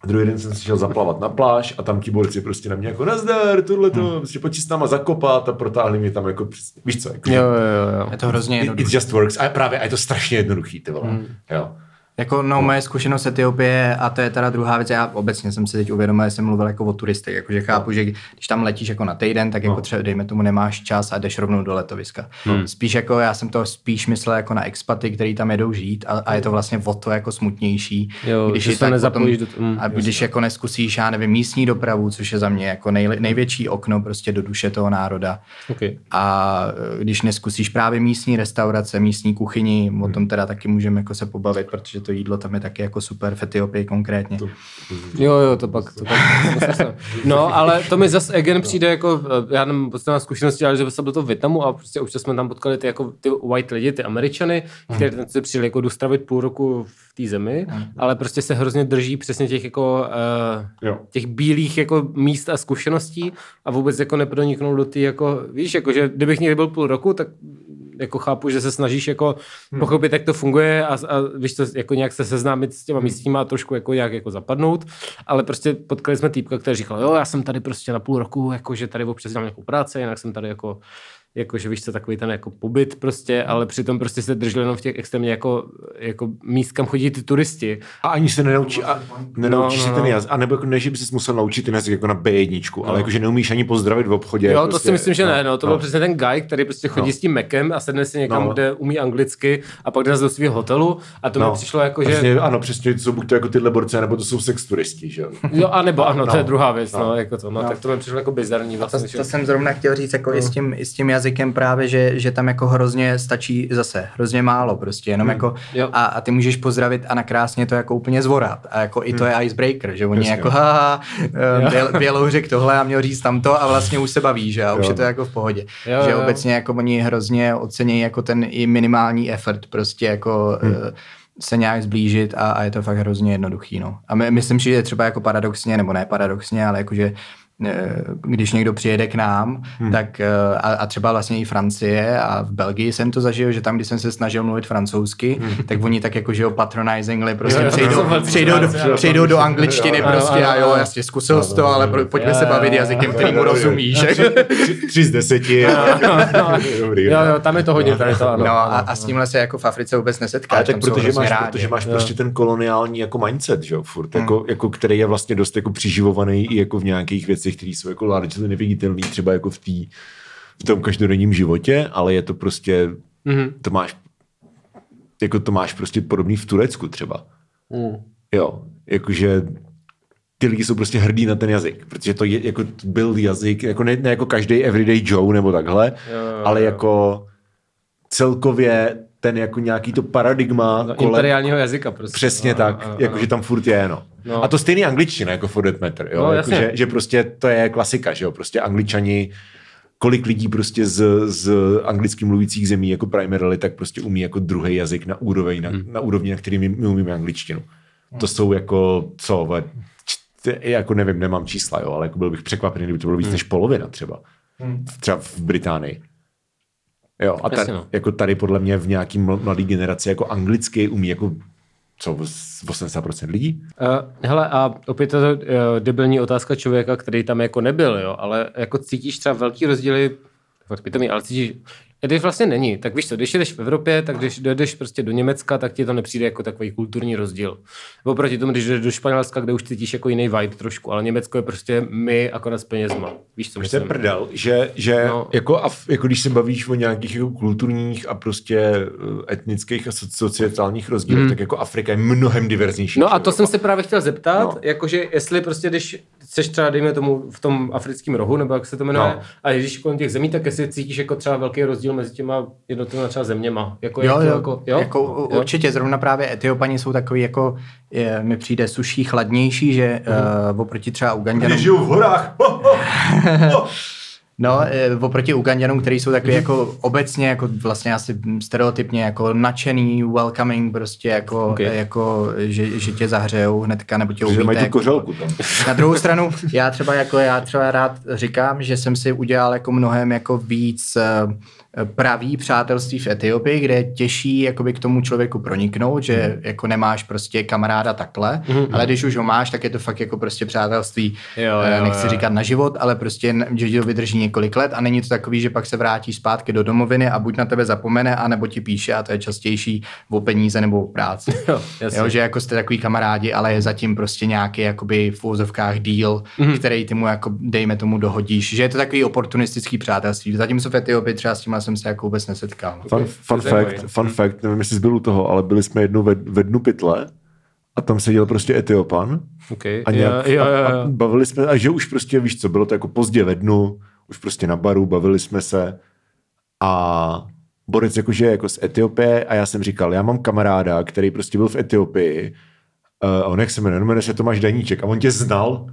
a druhý den jsem si šel zaplavat na pláž a tam ti borci prostě na mě jako nazdar, tohle to, hmm. prostě pojď s náma zakopat a protáhli mě tam jako, přes- víš co, jako, Jo, jo, jo. Je to hrozně it, jednoduché. it just works. A právě a je to strašně jednoduchý, ty vole. Jo. Jako no, moje zkušenost Etiopie, a to je teda druhá věc, já obecně jsem si teď uvědomil, že jsem mluvil jako o turistech, jakože chápu, že když tam letíš jako na týden, tak jako třeba, dejme tomu, nemáš čas a jdeš rovnou do letoviska. Spíš jako, já jsem to spíš myslel jako na expaty, který tam jedou žít a, a je to vlastně o to jako smutnější. Jo, že je se nezapojíš do t- mm, a když jako neskusíš, já nevím, místní dopravu, což je za mě jako nej, největší okno prostě do duše toho národa. Okay. A e, když neskusíš právě místní restaurace, místní kuchyni, o tom teda taky můžeme jako se pobavit, protože to jídlo tam je taky jako super v Etiopii konkrétně. Jo, jo, to pak, to pak. No, ale to mi zase again přijde jako, eh, já nevím, prostě mám zkušenosti, ale že jsem byl to v Větnamu a prostě už jsme tam potkali ty, jako, ty white lidi, ty američany, kteří tam se přijeli jako dostravit půl roku v té zemi, ale prostě se hrozně drží přesně těch jako, uh, Jo. těch bílých jako míst a zkušeností a vůbec jako neproniknou do ty jako, víš, jako, že kdybych někdy byl půl roku, tak jako chápu, že se snažíš jako hmm. pochopit, jak to funguje a, a víš to, jako nějak se seznámit s těma místníma a trošku jako nějak jako zapadnout, ale prostě potkali jsme týpka, který říkal, jo, já jsem tady prostě na půl roku, jako že tady občas dělám nějakou práci, jinak jsem tady jako jako, že víš co, takový ten jako pobyt prostě, ale přitom prostě se drželi jenom v těch extrémně jako, jako míst, kam chodí ty turisti. A ani se nenaučí, a nenaučíš No, se no, ten no. jazyk, a nebo jako ne, že bys se musel naučit ten jazyk jako na B1, ale jako, že neumíš ani pozdravit v obchodě. Jo, to prostě, si myslím, že ne, no, to byl přesně ten guy, který prostě chodí No. s tím Macem a sedne si někam, No. kde umí anglicky a pak jde do svého hotelu a to mi přišlo jako, že... Přesně, ano, přesně, to jsou buď to jako tyhle borce, nebo to jsou sex turisti, že jo. Jo, a nebo ano, to je No. druhá věc, no, No. jako to, no, tak to mi přišlo jako bizarní To, vlastně. že- to jsem zrovna chtěl říct jako i, s tím, i s tím jazykem právě, že, že tam jako hrozně stačí zase, hrozně málo prostě, jenom jako Jo. a, a ty můžeš pozdravit a nakrásně to jako úplně zvorat a jako i to je icebreaker, že oni Přesně. jako haha, eh, běl, bělou řek tohle a měl říct tamto a vlastně už se baví, že a už Jo. je to jako v pohodě. Jo, že jo. obecně jako oni hrozně ocení jako ten i minimální effort prostě jako Hmm. eh, se nějak zblížit a, a je to fakt hrozně jednoduchý. No. A my, myslím, že je třeba jako paradoxně, nebo ne paradoxně, ale jakože eh, když někdo přijede k nám, hmm. tak eh, a, a třeba vlastně i Francie a v Belgii jsem to zažil, že tam, když jsem se snažil mluvit francouzsky, hmm. tak oni tak jako, že jo, patronizingly, prostě Jo, jo, přejdou, velcí přejdou, do, přejdou do angličtiny Ano, prostě a jo, jasně, zkusil jsi to, ale pro- pojďme se bavit jazykem, kterýmu rozumíš. Tři, tři z deseti. Jo, jo, tam je to hodně, tady to ano. No a, a s tímhle se jako v Africe vůbec nesetkáš. Tak protože máš, protože máš prostě ten koloniální jako mindset, že jo, furt, jako, jako, který je vlastně dost jako přiživovaný i jako v nějakých věcech, které jsou jako largely neviditelné, třeba jako v, tý, v tom každodenním životě, ale je to prostě, mm-hmm. to máš jako to máš prostě podobný v Turecku třeba. Mm. Jo, jakože ty lidi jsou prostě hrdí na ten jazyk, protože to je, jako byl jazyk, jako ne, ne jako každý everyday Joe nebo takhle, Jo, jo, ale jo. jako celkově ten jako nějaký to paradigma No, kolem, imperiálního jazyka prostě. Přesně No, tak, jakože tam furt je, no. No. A to stejný angličtina, jako for that matter, jo. No, jako, že, že, prostě to je klasika, že jo. Prostě angličani, kolik lidí prostě z, z anglicky mluvících zemí jako primarily, tak prostě umí jako druhý jazyk na úroveň, na, Hmm. na úrovni, na který my, my umíme angličtinu. To jsou jako, co, ve, jako nevím, nemám čísla, jo, ale jako byl bych překvapený, kdyby to bylo víc Hmm. než polovina třeba. Třeba v Británii. Jo, a ta, Jasně, no. jako tady podle mě v nějaký ml- mladý generaci jako anglicky umí jako co, 80% lidí? Uh, hele, a opět to uh, debilní otázka člověka, který tam jako nebyl, jo, ale jako cítíš třeba velký rozdíly, pitomý, ale cítíš, když vlastně není, tak víš co, když jdeš v Evropě, tak když dojdeš prostě do Německa, tak ti to nepřijde jako takový kulturní rozdíl. Oproti tomu, když jdeš do Španělska, kde už cítíš jako jiný vibe trošku, ale Německo je prostě my akonec s penězma. Víš co myslím? prdel, že, že No. jako, a, jako když se bavíš o nějakých jako kulturních a prostě eh, etnických a so- sociálních rozdílech, hmm. tak jako Afrika je mnohem diverznější. No a to jsem se právě chtěl zeptat, no. Jakože jestli prostě, když jsi třeba, dejme tomu, v tom africkém rohu, nebo jak se to jmenuje. No. a když kolem těch zemí, tak jestli cítíš jako třeba velký rozdíl mezi těma jednotlivými třeba zeměma. Jako, Jo, jak to jo, jako, jo? Jako, jo? Určitě, zrovna právě Etiopani jsou takový jako, je, mi přijde suší, chladnější, že Mhm. uh, oproti třeba Uganděnům. Oni žijou v horách. Ho, ho, ho. No, eh, oproti Ugandanům, který jsou takový jako obecně, jako vlastně asi stereotypně jako nadšený, welcoming, prostě jako, Okay. okay. jako že, že tě zahřejou hnedka, nebo tě Že uvíte. mají tu jako, kořelku tam. Na druhou stranu, já třeba jako já třeba rád říkám, že jsem si udělal jako mnohem jako víc eh, pravý přátelství v Etiopii, kde je těžší jakoby k tomu člověku proniknout, že Mhm. jako nemáš prostě kamaráda takhle, ale když už ho máš, tak je to fakt jako prostě přátelství, Jo, jo, nechci jo. říkat na život, ale prostě, že to vydrží několik let a není to takový, že pak se vrátí zpátky do domoviny a buď na tebe zapomene, anebo ti píše a to je častější o peníze nebo o práci. Jo. Jo, že jako jste takový kamarádi, ale je zatím prostě nějaký jakoby v úzovkách deal, mm-hmm. který ty mu jako dejme tomu dohodíš, že je to takový oportunistický přátelství. Zatímco v Etiopii třeba s tím jsem se jako vůbec nesetkal. Fun, fun, fact, fun fact, nevím, jestli jsi byl u toho, ale byli jsme jednou ve, ve dnu pytle a tam seděl prostě Etiopan Okay. a, nějak, jo, jo, A, jo. a bavili jsme, a že už prostě, víš co, bylo to jako pozdě ve dnu, už prostě na baru, bavili jsme se a Borec jakože je jako z Etiopie a já jsem říkal, já mám kamaráda, který prostě byl v Etiopii uh, a on jak se jmenuje, jmenuje se Tomáš Daníček a on tě znal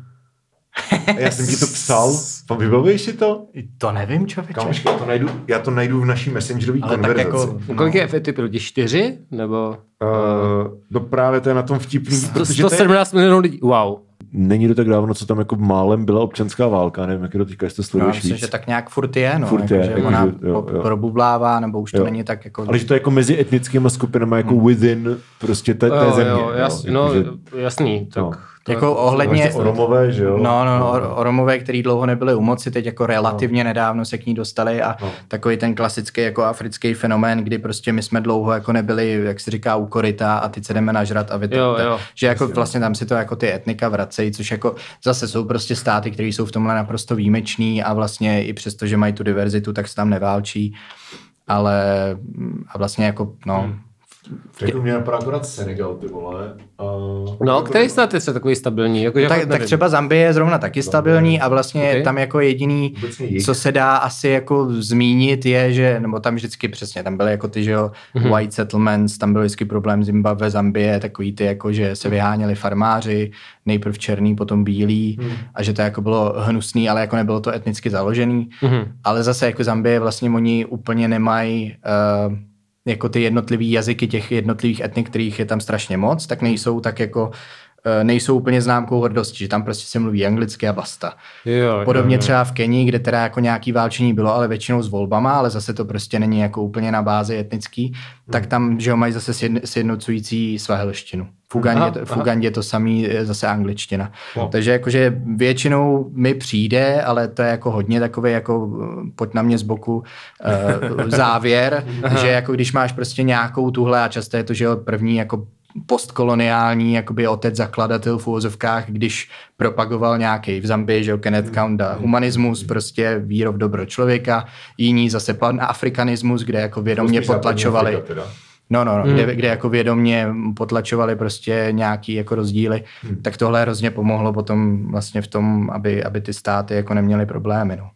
a já jsem ti to psal, vybavuješ si to? To nevím, člověče. Kamošky, já to najdu, já to najdu v naší messengerové Ale tak konverzaci. jako, No. Kolik je v Etiopii lidí? Čtyři? Nebo Uh, no právě to je na tom vtipný, Sto- protože to je, 117 milionů lidí? Wow. Není to tak dávno, co tam jako málem byla občanská válka, nevím, jak je to teďka, jestli to no, sleduješ myslím, víc. že tak nějak furt je, no. Furt jako, je, že jako, ona že- jo, jo. probublává, nebo už to Jo. není tak jako... Ale že to je jako mezi etnickými skupinami, jako within prostě té, té Jo, země. jo, jas, jo, no, jakože- jasný. Tak, no. To- Jako ohledně- Vlastně Oromové, že jo? No, no, no, Or- Oromové, který dlouho nebyli u moci, teď jako relativně no. nedávno se k ní dostali a No. no. takový ten klasický jako africký fenomén, kdy prostě my jsme dlouho jako nebyli, jak se říká, u koryta a teď se jdeme nažrat a vy to, Jo, jo. že jako vlastně tam si to jako ty etnika vracejí, což jako zase jsou prostě státy, které jsou v tomhle naprosto výjimečný a vlastně i přesto, že mají tu diverzitu, tak se tam neválčí, ale a vlastně jako, no, Hmm. Jako mě napadá akorát Senegal, ty vole. A... No, který stát je takový stabilní? Jako, tak, fakt tak nevím. třeba Zambie je zrovna taky stabilní a vlastně Okay. tam jako jediný, co se dá asi jako zmínit je, že, nebo tam vždycky přesně, tam byly jako ty, že jo, Mhm. mm-hmm. white settlements, tam byl vždycky problém Zimbabwe, Zambie, takový ty jako, že se vyháněli farmáři, nejprv černý, potom bílý mm. a že to jako bylo hnusný, ale jako nebylo to etnicky založený. Mhm. Ale zase jako Zambie vlastně oni úplně nemají uh, jako ty jednotlivý jazyky těch jednotlivých etnik, kterých je tam strašně moc, tak nejsou tak jako nejsou úplně známkou hrdosti, že tam prostě se mluví anglicky a basta. Jo, Podobně jo, jo. třeba v Kenii, kde teda jako nějaký válčení bylo, ale většinou s volbama, ale zase to prostě není jako úplně na bázi etnický, tak tam, že jo, mají zase sjedn- sjednocující svahelštinu. V Ugandě, Aha, to, v aha. Ugandě to samý je zase angličtina. No. Takže jakože většinou mi přijde, ale to je jako hodně takový jako eh, pojď na mě z boku závěr, že jako když máš prostě nějakou tuhle a často je to, že jo, první jako postkoloniální jakoby otec zakladatel v úvozovkách, když propagoval nějaký v Zambii, že Kenneth Kaunda, humanismus, prostě víro v dobro člověka, jiní zase pan-afrikanismus, kde jako vědomě potlačovali. No, no, no, hmm. kde, kde jako vědomě potlačovali prostě nějaký jako rozdíly, hmm. tak tohle hrozně pomohlo potom vlastně v tom, aby, aby ty státy jako neměly problémy, no.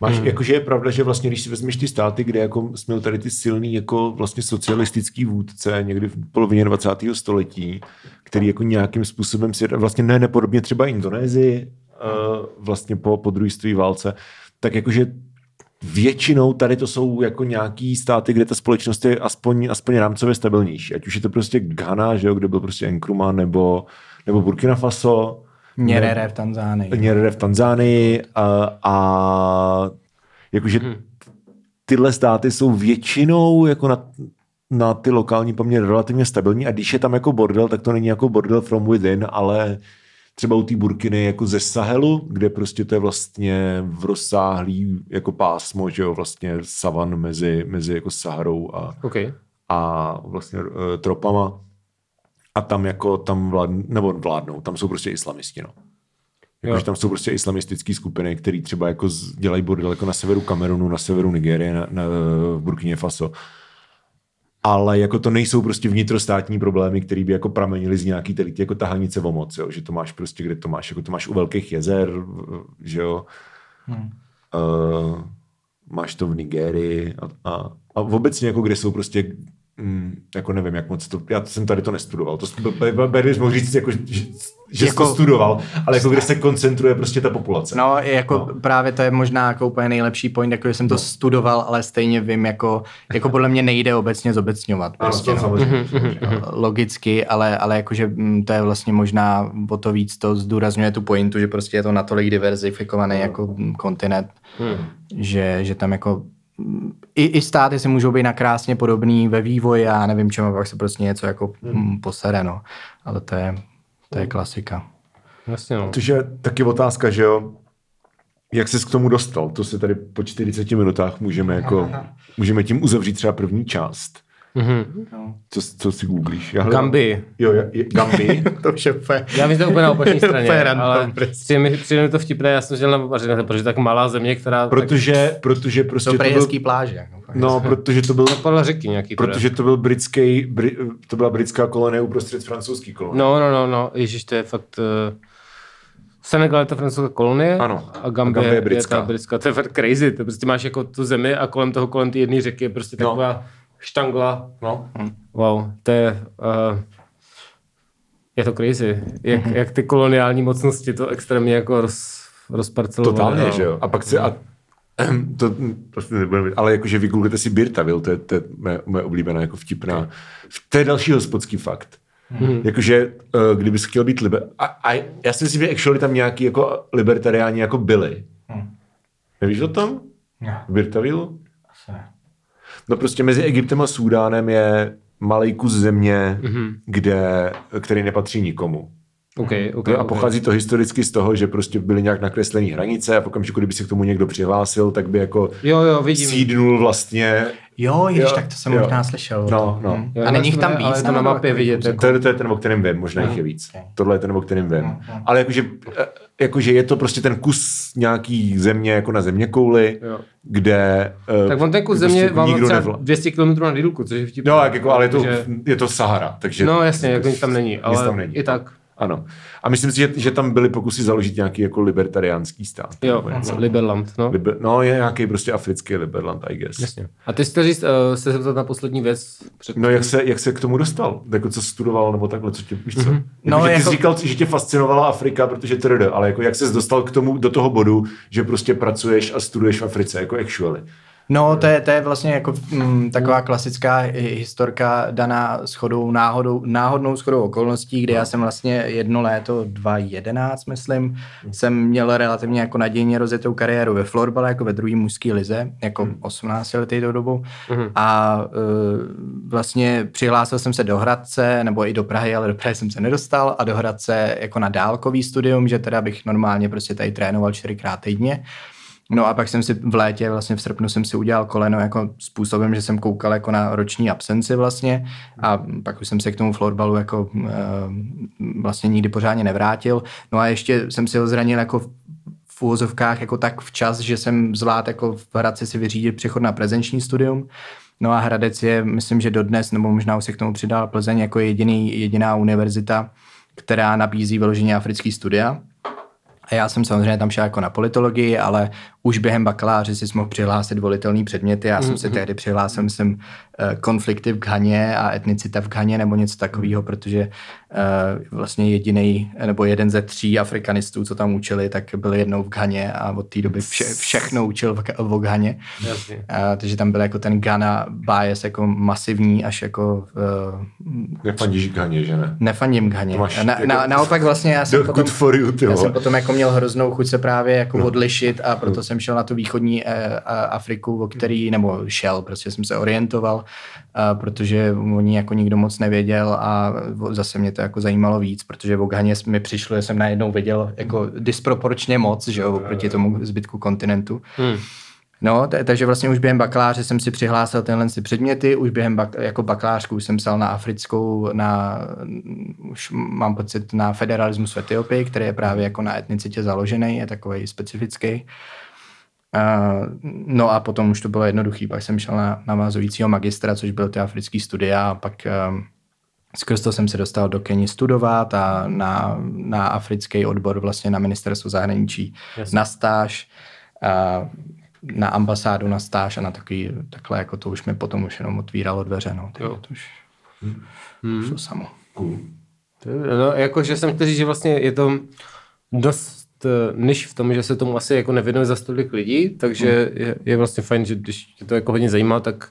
Máš, hmm. jakože je pravda, že vlastně, když si vezmeš ty státy, kde jako jsme tady ty silný jako vlastně socialistický vůdce někdy v polovině 20. století, který jako nějakým způsobem si, vlastně ne nepodobně třeba Indonésii, uh, vlastně po, po druhé světové válce, tak jakože většinou tady to jsou jako nějaký státy, kde ta společnost je aspoň, aspoň rámcově stabilnější. Ať už je to prostě Ghana, že jo, kde byl prostě Nkrumah, nebo, nebo Burkina Faso, Nyerere v Tanzánii. Nyerere v Tanzánii a, a jakože tyhle státy jsou většinou jako na, na ty lokální poměry relativně stabilní a když je tam jako bordel, tak to není jako bordel from within, ale třeba u té Burkiny jako ze Sahelu, kde prostě to je vlastně v rozsáhlý jako pásmo, že jo, vlastně savan mezi, mezi jako Saharou a, OK. a vlastně uh, tropama a tam jako tam vládnou, nebo vládnou, tam jsou prostě islamisti, no. Jakože tam jsou prostě islamistické skupiny, které třeba jako dělají bordel jako na severu Kamerunu, na severu Nigérie, na, na, v Burkině Faso. Ale jako to nejsou prostě vnitrostátní problémy, které by jako pramenily z nějaký tady ty jako tahanice o moc, jo? že to máš prostě, kde to máš, jako to máš u velkých jezer, že jo. Hmm. Uh, máš to v Nigérii a, a, a obecně jako kde jsou prostě mm, jako nevím, jak moc to, já jsem tady to nestudoval, to Berlitz mohl říct, jako, že, že jako, to studoval, ale jako kde se koncentruje prostě ta populace. No, jako no. právě to je možná jako úplně nejlepší point, jako že jsem to no. studoval, ale stejně vím, jako, jako podle mě nejde obecně zobecňovat. Prostě, ano, to no. samozřejmě, samozřejmě. Logicky, ale, ale jakože mm, to je vlastně možná o to víc to zdůrazňuje tu pointu, že prostě je to natolik diverzifikovaný no. jako kontinent, hmm. že, že tam jako i, i státy si můžou být nakrásně podobný ve vývoji a nevím čemu, pak se prostě něco jako hmm. posere, no. Ale to je, to je klasika. Jasně, no. Což je taky otázka, že jo, jak jsi k tomu dostal? To se tady po 40 minutách můžeme jako, můžeme tím uzavřít třeba první část. Mm-hmm. Co, co si googlíš? Já Gambi. Jo, je, je, Gambi. to už je úplně... Já myslím, to úplně na opačné straně. úplně random, ale přijde mi, přijde mi to vtipné, já jsem žil na Vařinete, protože tak malá země, která... Protože, tak... protože prostě to, to byl... pláže. Jako no, protože to byl... No, podle řeky nějaký. Protože to byl britský, bri, to byla britská kolonie uprostřed francouzský kolonie. No, no, no, no, ježiš, to je fakt... Uh... Senegal je to francouzská kolonie ano, a Gambie, je, britská. je ta britská. To je fakt crazy. To prostě máš jako tu zemi a kolem toho, kolem té jedné řeky je prostě no. taková štangla. No. Wow, to je... Uh, je to crazy. Jak, mm-hmm. jak ty koloniální mocnosti to extrémně jako roz, rozparcelovaly. Totálně, no. že jo. A pak si, a to prostě nebudeme, ale jakože vygooglete si Birtaville, to je, to je moje, moje oblíbená jako vtipná. To je další hospodský fakt. Hmm. Jakože, uh, kdybys chtěl být liber... A, a já si myslím, že actually tam nějaký jako libertariáni jako byli. Hmm. Nevíš o tom? Ne. V Birtaville? No prostě mezi Egyptem a Súdánem je malý kus země, mm-hmm. kde, který nepatří nikomu. Okay, okay, no a pochází okay. to historicky z toho, že prostě byly nějak nakreslené hranice a v okamžiku, kdyby se k tomu někdo přihlásil, tak by jako jo, jo, vidím. sídnul vlastně. Jo, již, tak to jsem jo. možná slyšel. No, no. Hmm. Jo, a není jich tam víc? Ale to na mapě vidět. Jako... To, je, to je ten, o kterém vím, možná jich je víc. Okay. Tohle je ten, o kterém vím. Okay. Ale jakože, eh, jakože je to prostě ten kus nějaký země jako na země kouli, kde... Eh, tak on ten kus země prostě vám třeba nevla... 200 km na dílku, což je vtipné. No, jako, ale je to, že... je to Sahara, takže... No jasně, jako nic tam není, ale tam není. i tak. Ano. A myslím si, že, že tam byly pokusy založit nějaký jako libertariánský stát. Jo, Liberland, no. Liber, no, je nějaký prostě africký Liberland, I guess. Jasně. A ty jsi říct, uh, se zeptat na poslední věc. Před no, jak se, jak se k tomu dostal? Jako co studoval, nebo takhle, co tě, víš co? Mm-hmm. No, jako, jako... Ty jsi říkal, že tě fascinovala Afrika, protože trd, ale jako jak se dostal k tomu, do toho bodu, že prostě pracuješ a studuješ v Africe, jako actually. No, to je, to je vlastně jako m, mm, taková klasická historka daná schodou, náhodou, náhodnou schodou okolností, kdy já jsem vlastně jedno léto, 2011, myslím, jsem měl relativně jako nadějně rozjetou kariéru ve florbale, jako ve druhé mužské lize, jako 18 letý do dobu. Mm. A e, vlastně přihlásil jsem se do Hradce, nebo i do Prahy, ale do Prahy jsem se nedostal, a do Hradce jako na dálkový studium, že teda bych normálně prostě tady trénoval čtyřikrát týdně. No a pak jsem si v létě, vlastně v srpnu jsem si udělal koleno jako způsobem, že jsem koukal jako na roční absenci vlastně a pak už jsem se k tomu florbalu jako uh, vlastně nikdy pořádně nevrátil. No a ještě jsem si ho zranil jako v úvozovkách jako tak včas, že jsem zvládl jako v Hradci si vyřídit přechod na prezenční studium. No a Hradec je, myslím, že dodnes, nebo možná už se k tomu přidal Plzeň jako jediný, jediná univerzita, která nabízí vyloženě africký studia. A já jsem samozřejmě tam šel jako na politologii, ale už během bakaláře si mohl přihlásit volitelný předměty. Já jsem mm-hmm. si tehdy přihlásil, jsem eh, konflikty v Ghaně a etnicita v Ghaně nebo něco takového, protože uh, vlastně jediný nebo jeden ze tří afrikanistů, co tam učili, tak byl jednou v Ghaně a od té doby vše, všechno učil v, v Ghaně. Uh, takže tam byl jako ten Ghana bias jako masivní až jako... Uh, Nefandíš Ghaně, že ne? Nefandím Ghaně. Na, jako, na, naopak vlastně já jsem, potom, you, já jsem potom jako měl hroznou chuť se právě jako no. odlišit a proto no jsem šel na tu východní eh, Afriku, o který, nebo šel, prostě jsem se orientoval, eh, protože oni jako nikdo moc nevěděl a zase mě to jako zajímalo víc, protože v Oghaně mi přišlo, že jsem najednou viděl jako disproporčně moc, že jo, oproti tomu zbytku kontinentu. Hmm. No, t- takže vlastně už během bakaláře jsem si přihlásil tenhle si předměty, už během bak- jako bakalářku jsem psal na africkou, na, už mám pocit na federalismus v Etiopii, který je právě jako na etnicitě založený, je takový specifický. Uh, no a potom už to bylo jednoduchý, pak jsem šel na navazujícího magistra, což byl ty africký studia a pak um, skrz to jsem se dostal do Keni studovat a na, na africký odbor vlastně na ministerstvo zahraničí Jasně. na stáž. Uh, na ambasádu, na stáž a na takový, takhle jako to už mi potom už jenom otvíralo dveře, no. Takže to už hmm. šlo samo. Cool. No, jakože jsem chtěl říct, že vlastně je to dost eh, niž v tom, že se tomu asi jako nevěnuje za tolik lidí, takže je, je vlastně fajn, že když tě to jako hodně zajímá, tak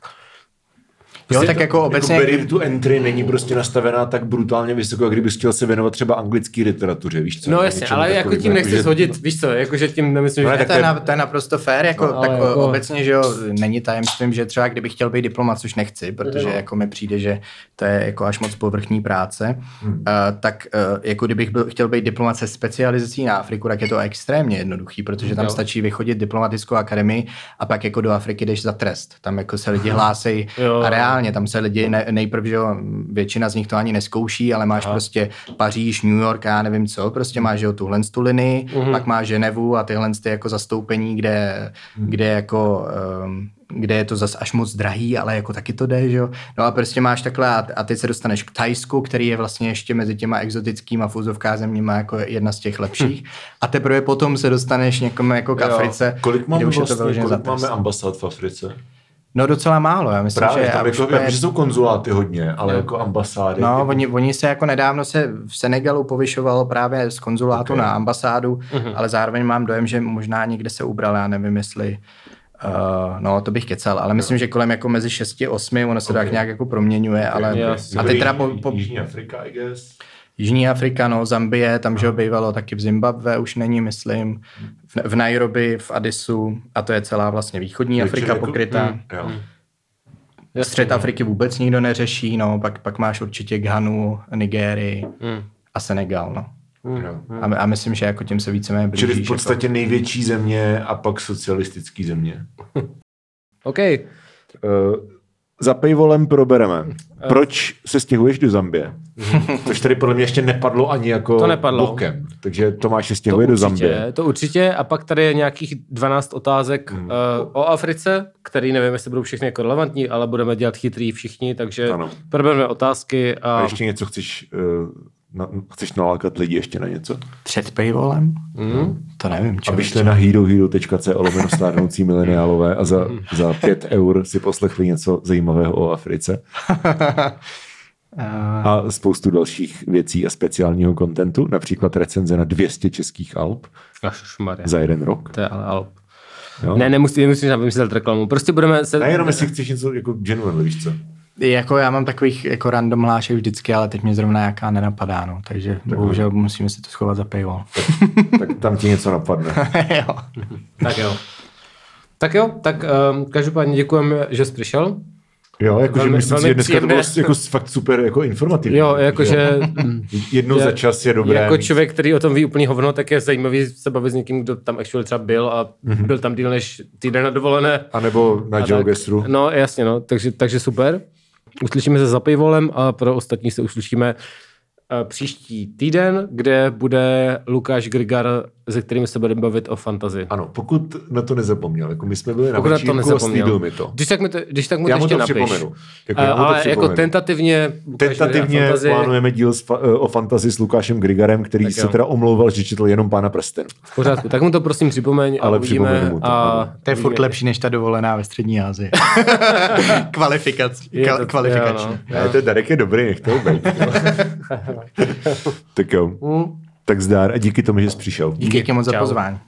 Jo, tak jako obecně... Jako barrier to entry není prostě nastavená tak brutálně vysoko, jak kdyby chtěl se věnovat třeba anglické literatuře, víš co? No jasně, ale jako tím nechci že- shodit, víš co, jakože tím nemyslím, No, že... tak to, je to je- na, to je naprosto fér, jako, No, tak jako- obecně, že jo, není tajemstvím, že třeba kdybych chtěl být diplomat, což nechci, protože No. jako mi přijde, že to je jako až moc povrchní práce, Hmm. uh, tak uh, jako kdybych byl, chtěl být diplomat se specializací na Afriku, tak je to extrémně jednoduchý, protože tam Jo. stačí vychodit diplomatickou akademii a pak jako do Afriky jdeš za trest. Tam jako se lidi hlásí Jo. a reálně, tam se lidi ne, nejprve, že jo, většina z nich to ani neskouší, ale máš prostě Paříž, New York, já nevím co, prostě máš jo, tuhle tu linii, Mhm. pak máš Ženevu a tyhle ty jako zastoupení, kde, kde jako um, kde je to zas až moc drahý, ale jako taky to jde, že jo. No a prostě máš takhle a, a teď se dostaneš k Tajsku, který je vlastně ještě mezi těma exotickýma fuzovká zeměma jako jedna z těch lepších. A teprve potom se dostaneš někomu jako k Jo. Africe, Kolik máme, vlastně, kolik máme ambasád v Africe? No docela málo, já myslím, Právě, že... už jako, úplně- vím, že jsou konzuláty hodně, ale Jo. jako ambasády. No, jako, oni, oni se jako nedávno se v Senegalu povyšovalo právě z konzulátu Ok. okay. na ambasádu, uh-huh. ale zároveň mám dojem, že možná někde se ubral, já nevím, jestli Uh, no, to bych kecal, ale myslím, že kolem jako mezi 6 a 8, ono se Ok. tak nějak jako proměňuje, ale Jasně. a teď teda po, po Jižní Afrika, I guess. Jižní Afrika, no, Zambie, tam, že ho bývalo taky v Zimbabwe, už není, myslím, v, v Nairobi, v Addisu a to je celá vlastně východní Takže Afrika jako- pokrytá. Mm, jo. Střed Afriky vůbec nikdo neřeší, no, pak, pak máš určitě Ghanu, Nigérii Hmm. a Senegal, no. jo. A, a myslím, že jako tím se víceméně blížíš. Čili v podstatě největší země a pak socialistický země. OK, Uh, za paywallem probereme. Proč se stěhuješ do Zambie? Což tady podle mě ještě nepadlo ani jako To nepadlo. bokem. Takže Tomáš se to stěhuje do určitě, Zambie. to určitě. A pak tady je nějakých 12 otázek Hmm. uh, o Africe, který nevím, jestli budou všechny jako relevantní, ale budeme dělat chytrý všichni, takže Ano. probereme otázky a, A ještě něco chceš, uh, na, chceš nalákat lidi ještě na něco? Před paywallem? Mm. To nevím, čo. Aby šli na herohero.co lomeno stárnoucí mileniálové a za, za pět eur si poslechli něco zajímavého o Africe a spoustu dalších věcí a speciálního kontentu, například recenze na 200 českých alb Ježišmarja. za jeden rok. To je ale alb. Jo? Ne, nemusí, nemusíš nám vymyslet reklamu. Prostě budeme se... Ne, jenom jestli chceš něco jako genuine, víš co? Jako já mám takových jako random hlášek vždycky, ale teď mě zrovna jaká nenapadá, no. Takže bohužel musíme si to schovat za paywall. Tak tam ti něco napadne. jo. Tak jo. Tak jo, tak um, každopádně děkujeme, že jsi přišel. Jo, jakože myslím si, že dneska to bylo příjemné. jako fakt super jako informativní. Jo, jakože Jednou Je- za čas je dobré. jako mít- člověk, který o tom ví úplný hovno, tak je zajímavý se bavit s někým, kdo tam actually třeba byl a Mhm. byl tam díl než týden na dovolené. A nebo na Joe tak. No jasně, no, takže, takže super. Uslyšíme se za pivolem a pro ostatní se uslyšíme příští týden, kde bude Lukáš Grigar, se kterým se budeme bavit o fantazii. Ano, pokud na to nezapomněl, jako my jsme byli na Pokud na to a slíbil mi to. Když tak, mi to, když tak mu Já to mu ještě to napiš. připomenu. Jako A, já mu to ale jako připomenu. tentativně, Lukáš Grigar Tentativně fantazii, plánujeme díl s eh, o fantazii s Lukášem Grigarem, který Tak se jo. teda omlouval, že četl jenom Pána prsten. V pořádku, tak mu to prosím připomeň a Ale uvidíme. připomenu mu to, a. To je furt uvidíme. lepší než ta dovolená ve střední Asii. Kvalifikací. To- kvalifikační. no. Ne, ten Darek je dobrý, nech to být. tak jo. Tak zdár a díky tomu, že jsi přišel. Díky moc za pozvání.